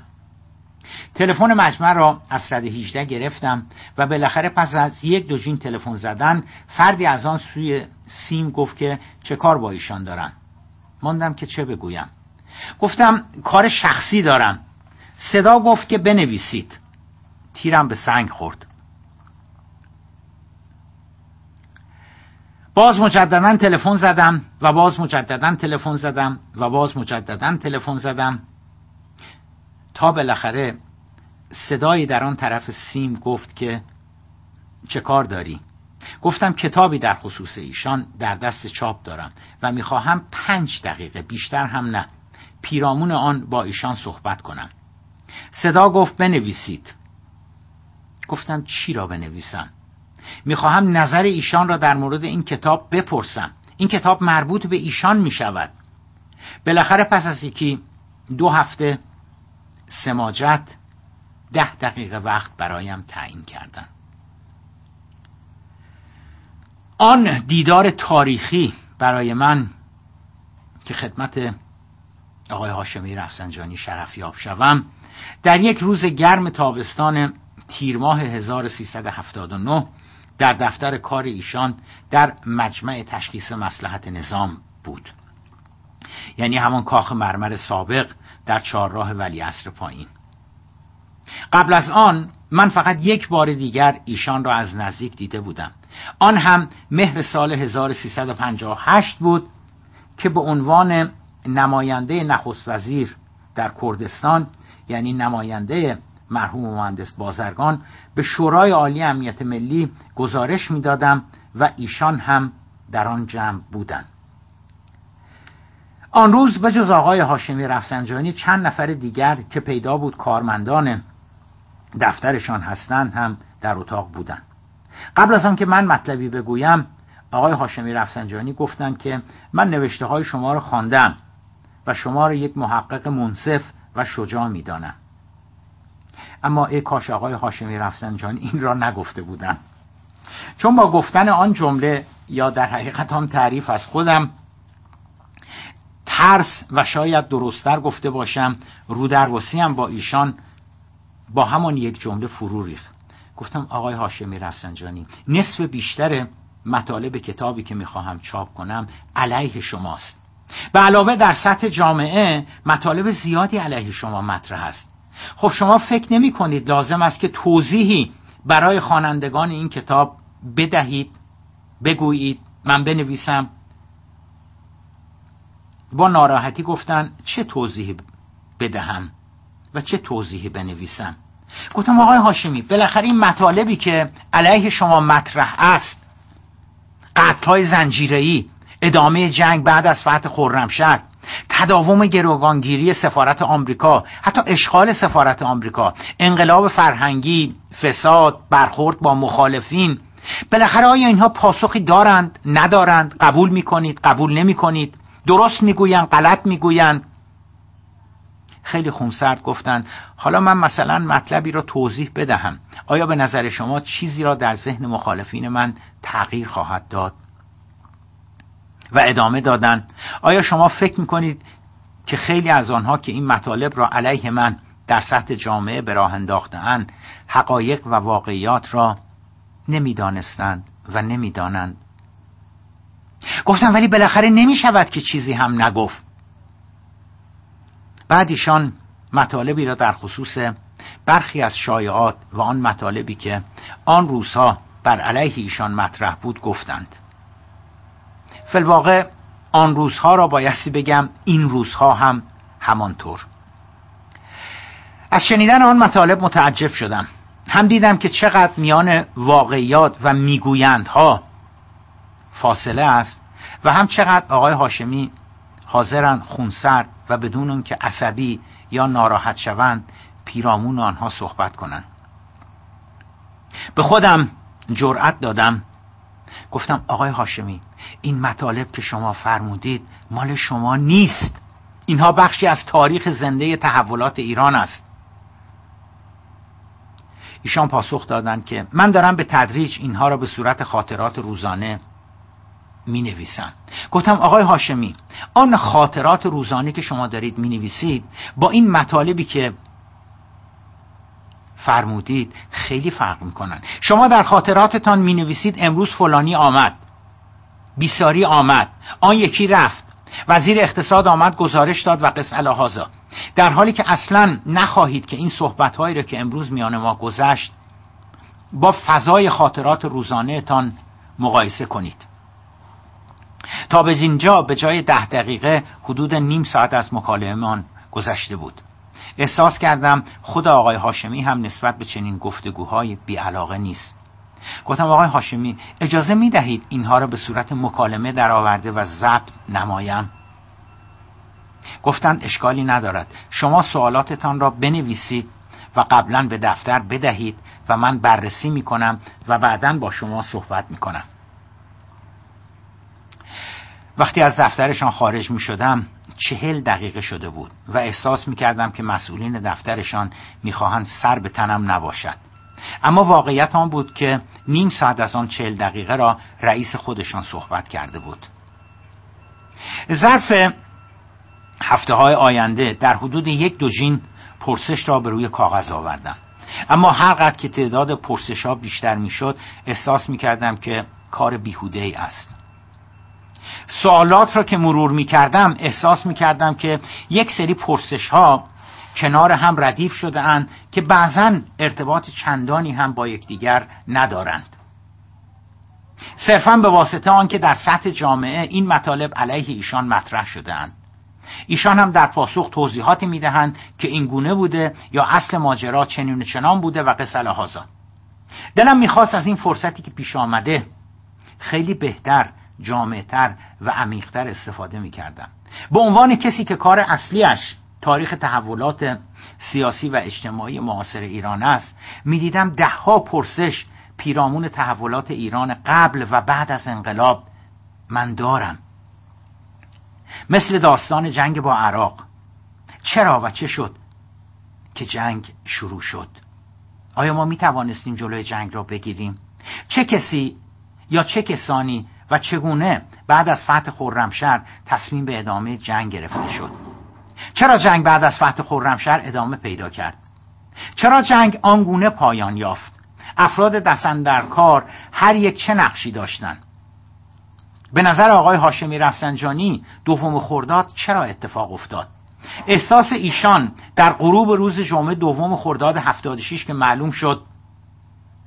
تلفن مجمع را از 118 گرفتم و بالاخره پس از یک دو جین تلفن زدن فردی از آن سوی سیم گفت که چه کار با ایشان دارن. ماندم که چه بگویم. گفتم کار شخصی دارم. صدا گفت که بنویسید. تیرم به سنگ خورد. باز مجددا تلفن زدم و باز مجددا تلفن زدم و باز مجددا تلفن زدم. تا بالاخره صدایی در آن طرف سیم گفت که چه کار داری؟ گفتم کتابی در خصوص ایشان در دست چاپ دارم و می‌خواهم پنج دقیقه بیشتر هم نه. پیرامون آن با ایشان صحبت کنم. صدا گفت بنویسید. گفتم چی را بنویسم؟ می‌خواهم نظر ایشان را در مورد این کتاب بپرسم. این کتاب مربوط به ایشان می‌شود. بالاخره پس از یکی دو هفته سماجت ده دقیقه وقت برایم تعیین کردن. آن دیدار تاریخی برای من که خدمت آقای هاشمی رفسنجانی شرفیاب شوم در یک روز گرم تابستان تیر ماه 1379 در دفتر کار ایشان در مجمع تشخیص مسلحت نظام بود. یعنی همان کاخ مرمر سابق در چهارراه ولی عصر پایین. قبل از آن من فقط یک بار دیگر ایشان را از نزدیک دیده بودم. آن هم مهر سال 1358 بود که به عنوان نماینده نخست وزیر در کردستان یعنی نماینده مرحوم مهندس بازرگان به شورای عالی امنیت ملی گزارش می‌دادم و ایشان هم در آن جمع بودند. آن روز به جز آقای هاشمی رفسنجانی چند نفر دیگر که پیدا بود کارمندان دفترشان هستند هم در اتاق بودند. قبل از آنکه من مطلبی بگویم آقای هاشمی رفسنجانی گفتند که من نوشته های شما را خواندم و شما را یک محقق منصف و شجاع می‌دانم. اما ای کاش آقای هاشمی رفسنجانی این را نگفته بودم چون با گفتن آن جمله یا در حقیقت آن تعریف از خودم ترس و شاید درستتر گفته باشم رودرواسی هم با ایشان با همان یک جمله فرو ریخت. گفتم آقای هاشمی رفسنجانی نصف بیشتر مطالب کتابی که می‌خواهم چاپ کنم علیه شماست. به علاوه در سطح جامعه مطالب زیادی علیه شما مطرح است. خب شما فکر نمی کنید لازم است که توضیحی برای خوانندگان این کتاب بدهید بگویید من بنویسم؟ با ناراحتی گفتن چه توضیحی بدهم و چه توضیحی بنویسم. گفتم آقای هاشمی بالاخره این مطالبی که علیه شما مطرح است قتلهای زنجیره‌ای ادامه جنگ بعد از فتح خرمشهر تداوم گروگانگیری سفارت آمریکا حتی اشغال سفارت آمریکا انقلاب فرهنگی فساد برخورد با مخالفین بالاخره آیا اینها پاسخی دارند ندارند؟ قبول می‌کنید قبول نمی‌کنید؟ درست می‌گویند غلط می‌گویند. خیلی خونسرد گفتند حالا من مثلا مطلبی را توضیح بدهم. آیا به نظر شما چیزی را در ذهن مخالفین من تغییر خواهد داد؟ و ادامه دادن آیا شما فکر می‌کنید که خیلی از آنها که این مطالب را علیه من در سطح جامعه به راه انداختهاند حقایق و واقعیات را نمی‌دانستند و نمی‌دانند؟ گفتم ولی بالاخره نمی شود که چیزی هم نگفت. بعد ایشان مطالبی را در خصوص برخی از شایعات و آن مطالبی که آن روزها بر علیه ایشان مطرح بود گفتند. فلواقع آن روزها را بایستی بگم این روزها هم همانطور. از شنیدن آن مطالب متعجب شدم. هم دیدم که چقدر میان واقعیات و میگویندها فاصله است و هم چقدر آقای هاشمی حاضرن خونسرد و بدون اون که عصبی یا ناراحت شوند پیرامون آنها صحبت کنند به خودم جرأت دادم. گفتم آقای هاشمی این مطالب که شما فرمودید مال شما نیست. اینها بخشی از تاریخ زنده تحولات ایران است. ایشان پاسخ دادند که من دارم به تدریج اینها را به صورت خاطرات روزانه می نویسم گفتم آقای هاشمی آن خاطرات روزانه که شما دارید می نویسید با این مطالبی که فرمودید خیلی فرق می‌کنن. شما در خاطراتتان می نویسید امروز فلانی آمد بیساری آمد آن یکی رفت وزیر اقتصاد آمد گزارش داد و قص الهازا در حالی که اصلا نخواهید که این صحبت هایی را که امروز میان ما گذشت با فضای خاطرات روزانه تان مقایسه کنید. تا به اینجا به جای ده دقیقه حدود نیم ساعت از مکالمهمان گذشته بود. احساس کردم خود آقای هاشمی هم نسبت به چنین گفتگوهای بیعلاقه نیست. گفتم آقای هاشمی اجازه می دهید اینها را به صورت مکالمه درآورده و ضبط نمایم؟ گفتند اشکالی ندارد. شما سوالاتتان را بنویسید و قبلا به دفتر بدهید و من بررسی می کنم و بعدا با شما صحبت می کنم وقتی از دفترشان خارج می شدم چهل دقیقه شده بود و احساس می کردم که مسئولین دفترشان می‌خواهند سر به تنم نباشد. اما واقعیت آن بود که نیم ساعت از آن چهل دقیقه را رئیس خودشان صحبت کرده بود. ظرف هفته های آینده در حدود یک دو جین پرسش را به روی کاغذ آوردم. اما هر قدر که تعداد پرسش ها بیشتر می‌شد احساس می کردم که کار بیهوده ای است. سوالات را که مرور می کردم احساس می کردم که یک سری پرسش ها کنار هم ردیف شده اند که بعضا ارتباط چندانی هم با یکدیگر ندارند. صرفا به واسطه آنکه در سطح جامعه این مطالب علیه ایشان مطرح شده اند ایشان هم در پاسخ توضیحاتی می‌دهند که این گونه بوده یا اصل ماجرا چنین چنان بوده و قصه هازا دلم می‌خواست از این فرصتی که پیش آمده خیلی بهتر جامعتر و عمیقتر استفاده می‌کردم. به عنوان کسی که کار اصلیش تاریخ تحولات سیاسی و اجتماعی معاصر ایران است می‌دیدم دهها پرسش پیرامون تحولات ایران قبل و بعد از انقلاب من دارم. مثل داستان جنگ با عراق. چرا و چه شد که جنگ شروع شد؟ آیا ما می توانستیم جلوی جنگ را بگیریم؟ چه کسی یا چه کسانی و چگونه بعد از فتح خرمشهر تصمیم به ادامه جنگ گرفته شد؟ چرا جنگ بعد از فتح خرمشهر ادامه پیدا کرد؟ چرا جنگ آنگونه پایان یافت؟ افراد دستن در کار هر یک چه نقشی داشتند؟ به نظر آقای هاشمی رفسنجانی دوم خرداد چرا اتفاق افتاد؟ احساس ایشان در غروب روز جمعه دوم خرداد 76 که معلوم شد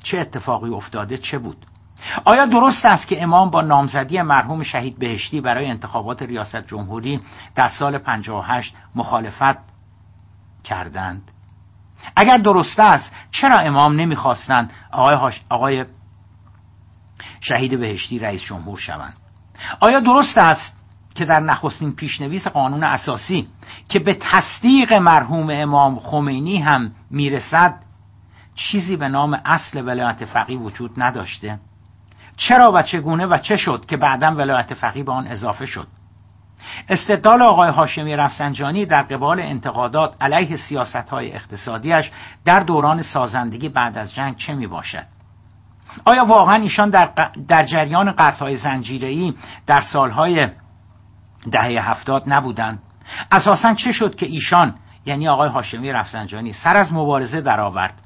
چه اتفاقی افتاده چه بود؟ آیا درست است که امام با نامزدی مرحوم شهید بهشتی برای انتخابات ریاست جمهوری در سال 58 مخالفت کردند؟ اگر درست است چرا امام نمی‌خواستند آقای, آقای شهید بهشتی رئیس جمهور شوند؟ آیا درست است که در نخستین پیشنویس قانون اساسی که به تصدیق مرحوم امام خمینی هم می‌رسد چیزی به نام اصل ولایت فقی وجود نداشته؟ چرا و چگونه و چه شد که بعدا ولایت فقیه به آن اضافه شد استدلال آقای هاشمی رفسنجانی در قبال انتقادات علیه سیاست های اقتصادیش در دوران سازندگی بعد از جنگ چه می باشد؟ آیا واقعا ایشان در, در جریان قطعهای زنجیری در سالهای دهه هفتاد نبودند؟ اساسا چه شد که ایشان یعنی آقای هاشمی رفسنجانی سر از مبارزه درآورد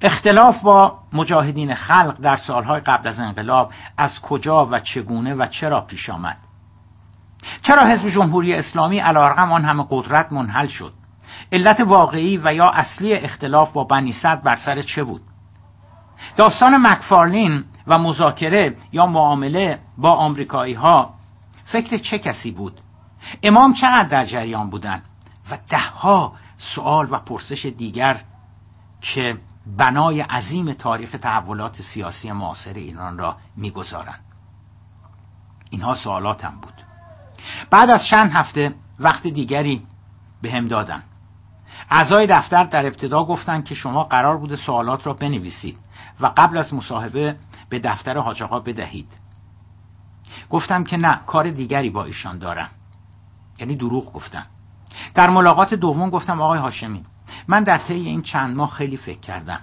اختلاف با مجاهدین خلق در سالهای قبل از انقلاب از کجا و چگونه و چرا پیش آمد؟ چرا حزب جمهوری اسلامی علیرغم آن همه قدرت منحل شد؟ علت واقعی و یا اصلی اختلاف با بنی صد بر سر چه بود؟ داستان مکفارلین و مذاکره یا معامله با آمریکایی ها فکر چه کسی بود؟ امام چقدر در جریان بودند؟ و دهها سوال و پرسش دیگر که بنای عظیم تاریخ تحولات سیاسی معاصر ایران را می‌گذارند. اینها سوالاتم بود. بعد از چند هفته وقت دیگری به هم دادن. اعضای دفتر در ابتدا گفتند که شما قرار بوده سوالات را بنویسید و قبل از مصاحبه به دفتر حاج بدهید. گفتم که نه کار دیگری با ایشان دارم. یعنی دروغ گفتم در ملاقات دوم گفتم آقای هاشمی من در طی این چند ماه خیلی فکر کردم.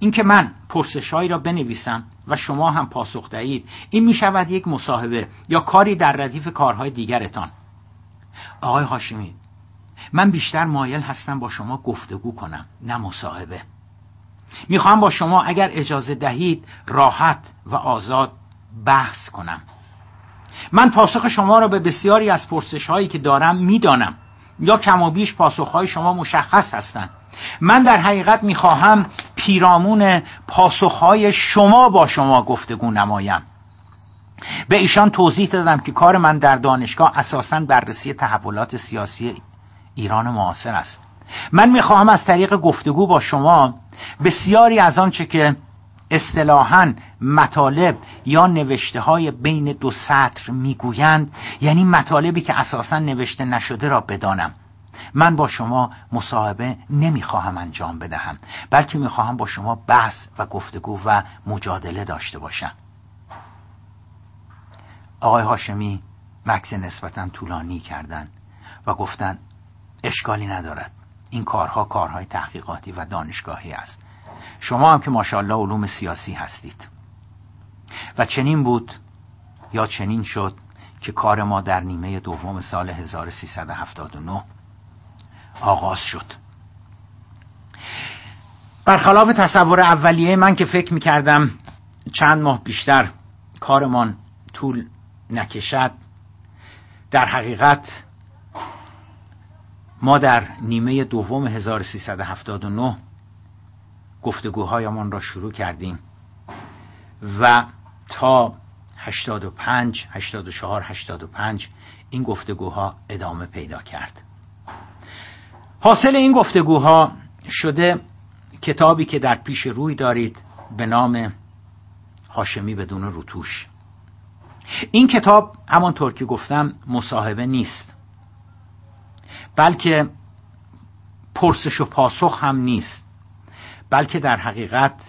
اینکه من پرسشهایی را بنویسم و شما هم پاسخ دهید این می شود یک مصاحبه یا کاری در ردیف کارهای دیگرتان. آقای هاشمی من بیشتر مایل هستم با شما گفتگو کنم نه مصاحبه. می‌خوام با شما اگر اجازه دهید راحت و آزاد بحث کنم. من پاسخ شما را به بسیاری از پرسش هایی که دارم می‌دانم. یا کم و بیش پاسخ های شما مشخص هستند. من در حقیقت می‌خواهم پیرامون پاسخ های شما با شما گفتگو نمایم. به ایشان توضیح دادم که کار من در دانشگاه اساسا بررسی تحولات سیاسی ایران معاصر است. من می‌خواهم از طریق گفتگو با شما بسیاری از آنچه که اصطلاحا مطالب یا نوشته های بین دو سطر می‌گویند یعنی مطالبی که اساسا نوشته نشده را بدانم. من با شما مصاحبه نمی‌خواهم انجام بدهم بلکه می‌خواهم با شما بحث و گفتگو و مجادله داشته باشم. آقای هاشمی مکس نسبتا طولانی کردند و گفتند اشکالی ندارد. این کارها کارهای تحقیقاتی و دانشگاهی است. شما هم که ماشاءالله علوم سیاسی هستید. و چنین بود یا چنین شد که کار ما در نیمه دوم سال 1379 آغاز شد. برخلاف تصور اولیه من که فکر می‌کردم چند ماه بیشتر کارمان طول نکشد در حقیقت ما در نیمه دوم 1379 گفتگوهایمان را شروع کردیم. و تا 85 84 85 این گفتگوها ادامه پیدا کرد. حاصل این گفتگوها شده کتابی که در پیش روی دارید به نام هاشمی بدون روتوش این کتاب همانطور که گفتم مصاحبه نیست بلکه پرسش و پاسخ هم نیست. بلکه در حقیقت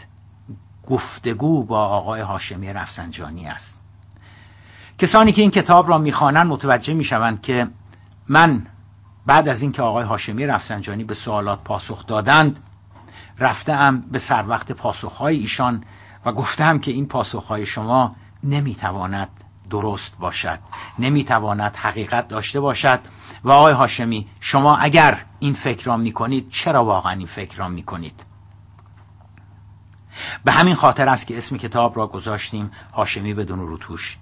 گفتگو با آقای هاشمی رفسنجانی است. کسانی که این کتاب را می‌خوانند متوجه می‌شوند که من بعد از اینکه آقای هاشمی رفسنجانی به سوالات پاسخ دادند رفتم به سر وقت پاسخهای ایشان و گفتم که این پاسخهای شما نمی‌تواند درست باشد نمی‌تواند حقیقت داشته باشد. و آقای هاشمی شما اگر این فکر را می‌کنید چرا واقعا این فکر را می‌کنید؟ به همین خاطر است که اسم کتاب را گذاشتیم هاشمی بدون روتوش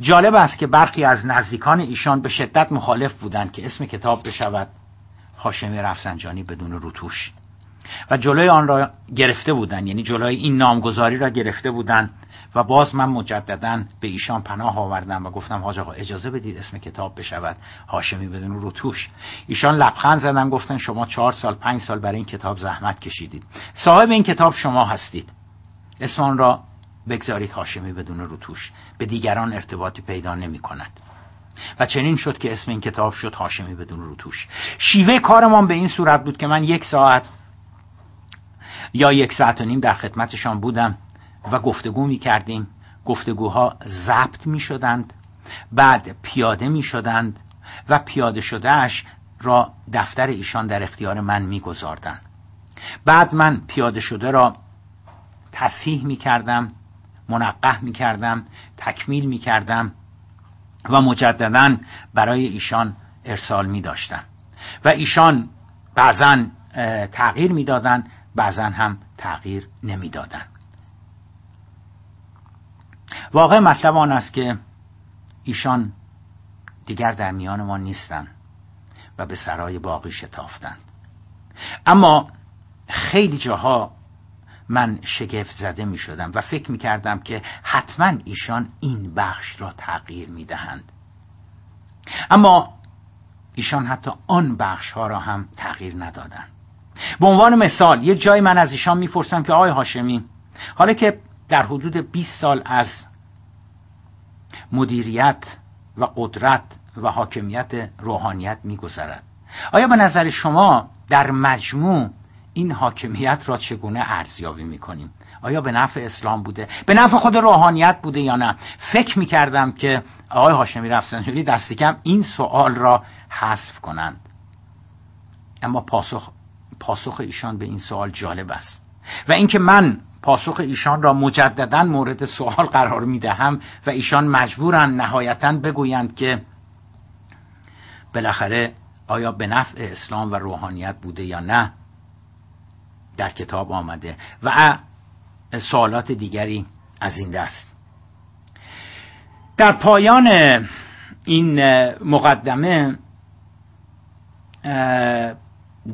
جالب است که برخی از نزدیکان ایشان به شدت مخالف بودند که اسم کتاب بشود. هاشمی رفسنجانی بدون روتوش و جلوی آن را گرفته بودند یعنی جلوی این نامگذاری را گرفته بودند و باز من مجددا به ایشان پناه آوردم و گفتم حاج آقا اجازه بدید اسم کتاب بشود. هاشمی بدون روتوش ایشان لبخند زدن گفتن شما چهار سال پنج سال برای این کتاب زحمت کشیدید. صاحب این کتاب شما هستید. اسم آن را بگذارید هاشمی بدون روتوش به دیگران ارتباطی پیدا نمی کند. و چنین شد که اسم این کتاب شد هاشمی بدون روتوش شیوه کارمان به این صورت بود که من یک ساعت یا یک ساعت و نیم در خدمتشان بودم. و گفتگو می کردیم گفتگوها ضبط می شدند بعد پیاده می شدند و پیاده شدهش را دفتر ایشان در اختیار من می گذاردن. بعد من پیاده شده را تصحیح می کردم منقه می کردم تکمیل می کردم و مجددا برای ایشان ارسال می داشتم و ایشان بعضا تغییر می دادن بعضا هم تغییر نمی دادن. واقع مطلب آن است که ایشان دیگر در میان ما نیستند و به سرای باقی شتافتند. اما خیلی جاها من شگفت زده می شدم و فکر می کردم که حتما ایشان این بخش را تغییر می دهند. اما ایشان حتی آن بخش ها را هم تغییر ندادند. به عنوان مثال یک جای من از ایشان می‌پرسم که آقای هاشمی حالا که در حدود 20 سال از مدیریت و قدرت و حاکمیت روحانیت میگذرد آیا به نظر شما در مجموع این حاکمیت را چگونه ارزیابی می‌کنیم؟ آیا به نفع اسلام بوده؟ به نفع خود روحانیت بوده یا نه؟ فکر می‌کردم که آقای هاشمی رفسنجانی دستی کم این سوال را حذف کنند. اما پاسخ پاسخ ایشان به این سوال جالب است. و اینکه من پاسخ ایشان را مجددا مورد سوال قرار می‌دهم و ایشان مجبورند نهایتا بگویند که بالاخره آیا به نفع اسلام و روحانیت بوده یا نه در کتاب آمده و سوالات دیگری از این دست. در پایان این مقدمه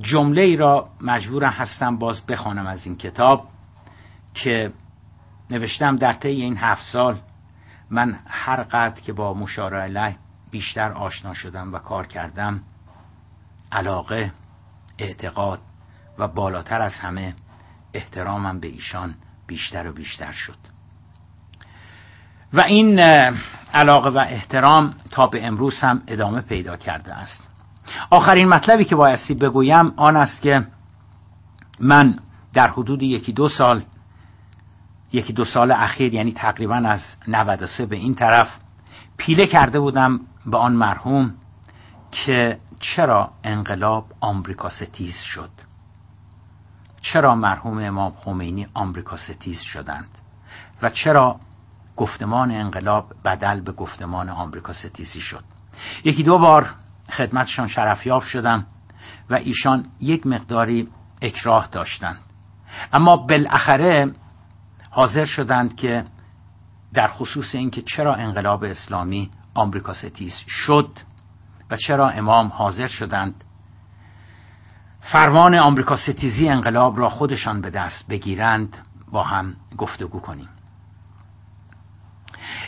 جمله ای را مجبور هستم باز بخوانم از این کتاب. که نوشتم در طی این هفت سال من هر قدر که با مشاره علیه بیشتر آشنا شدم و کار کردم علاقه اعتقاد و بالاتر از همه احترامم به ایشان بیشتر و بیشتر شد. و این علاقه و احترام تا به امروز هم ادامه پیدا کرده است. آخرین مطلبی که بایستی بگویم آن است که من در حدود یکی دو سال یکی دو سال اخیر یعنی تقریبا از 93 به این طرف پیله کرده بودم به آن مرحوم که چرا انقلاب آمریکا ستیز شد. چرا مرحوم امام خمینی آمریکا ستیز شدند؟ و چرا گفتمان انقلاب بدل به گفتمان آمریکا ستیزی شد؟ یکی دو بار خدمتشان شرفیاب شدم و ایشان یک مقداری اکراه داشتند. اما بالاخره حاضر شدند که در خصوص اینکه چرا انقلاب اسلامی آمریکا ستیز شد و چرا امام حاضر شدند فرمان آمریکا ستیزی انقلاب را خودشان به دست بگیرند با هم گفتگو کنیم.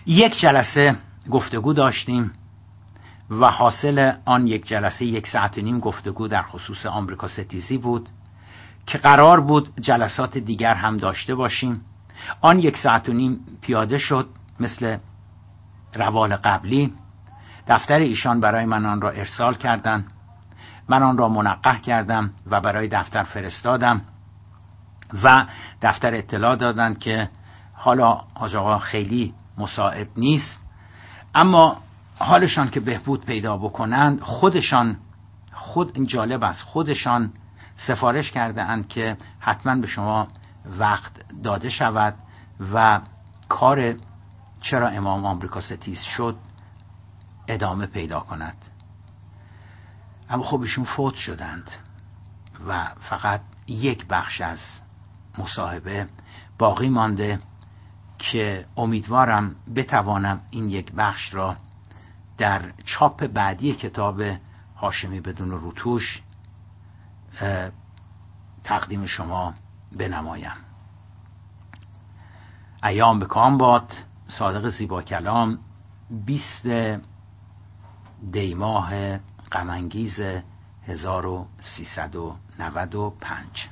یک جلسه گفتگو داشتیم و حاصل آن یک جلسه یک ساعت و نیم گفتگو در خصوص آمریکا ستیزی بود که قرار بود جلسات دیگر هم داشته باشیم. آن یک ساعت و نیم پیاده شد مثل روال قبلی. دفتر ایشان برای من آن را ارسال کردند. من آن را منقه کردم و برای دفتر فرستادم و دفتر اطلاع دادند که حالا حاج آقا خیلی مساعد نیست. اما حالشان که بهبود پیدا بکنند خودشان خود جالب است خودشان سفارش کرده اند که حتما به شما وقت داده شود و کار چرا امام آمریکا ستیز شد ادامه پیدا کند. اما خب ایشون فوت شدند و فقط یک بخش از مصاحبه باقی مانده که امیدوارم بتوانم این یک بخش را در چاپ بعدی کتاب هاشمی بدون روتوش تقدیم شما بنمایم. ایام به کام باد صادق زیبا کلام بیست دیماه غمانگیز 1395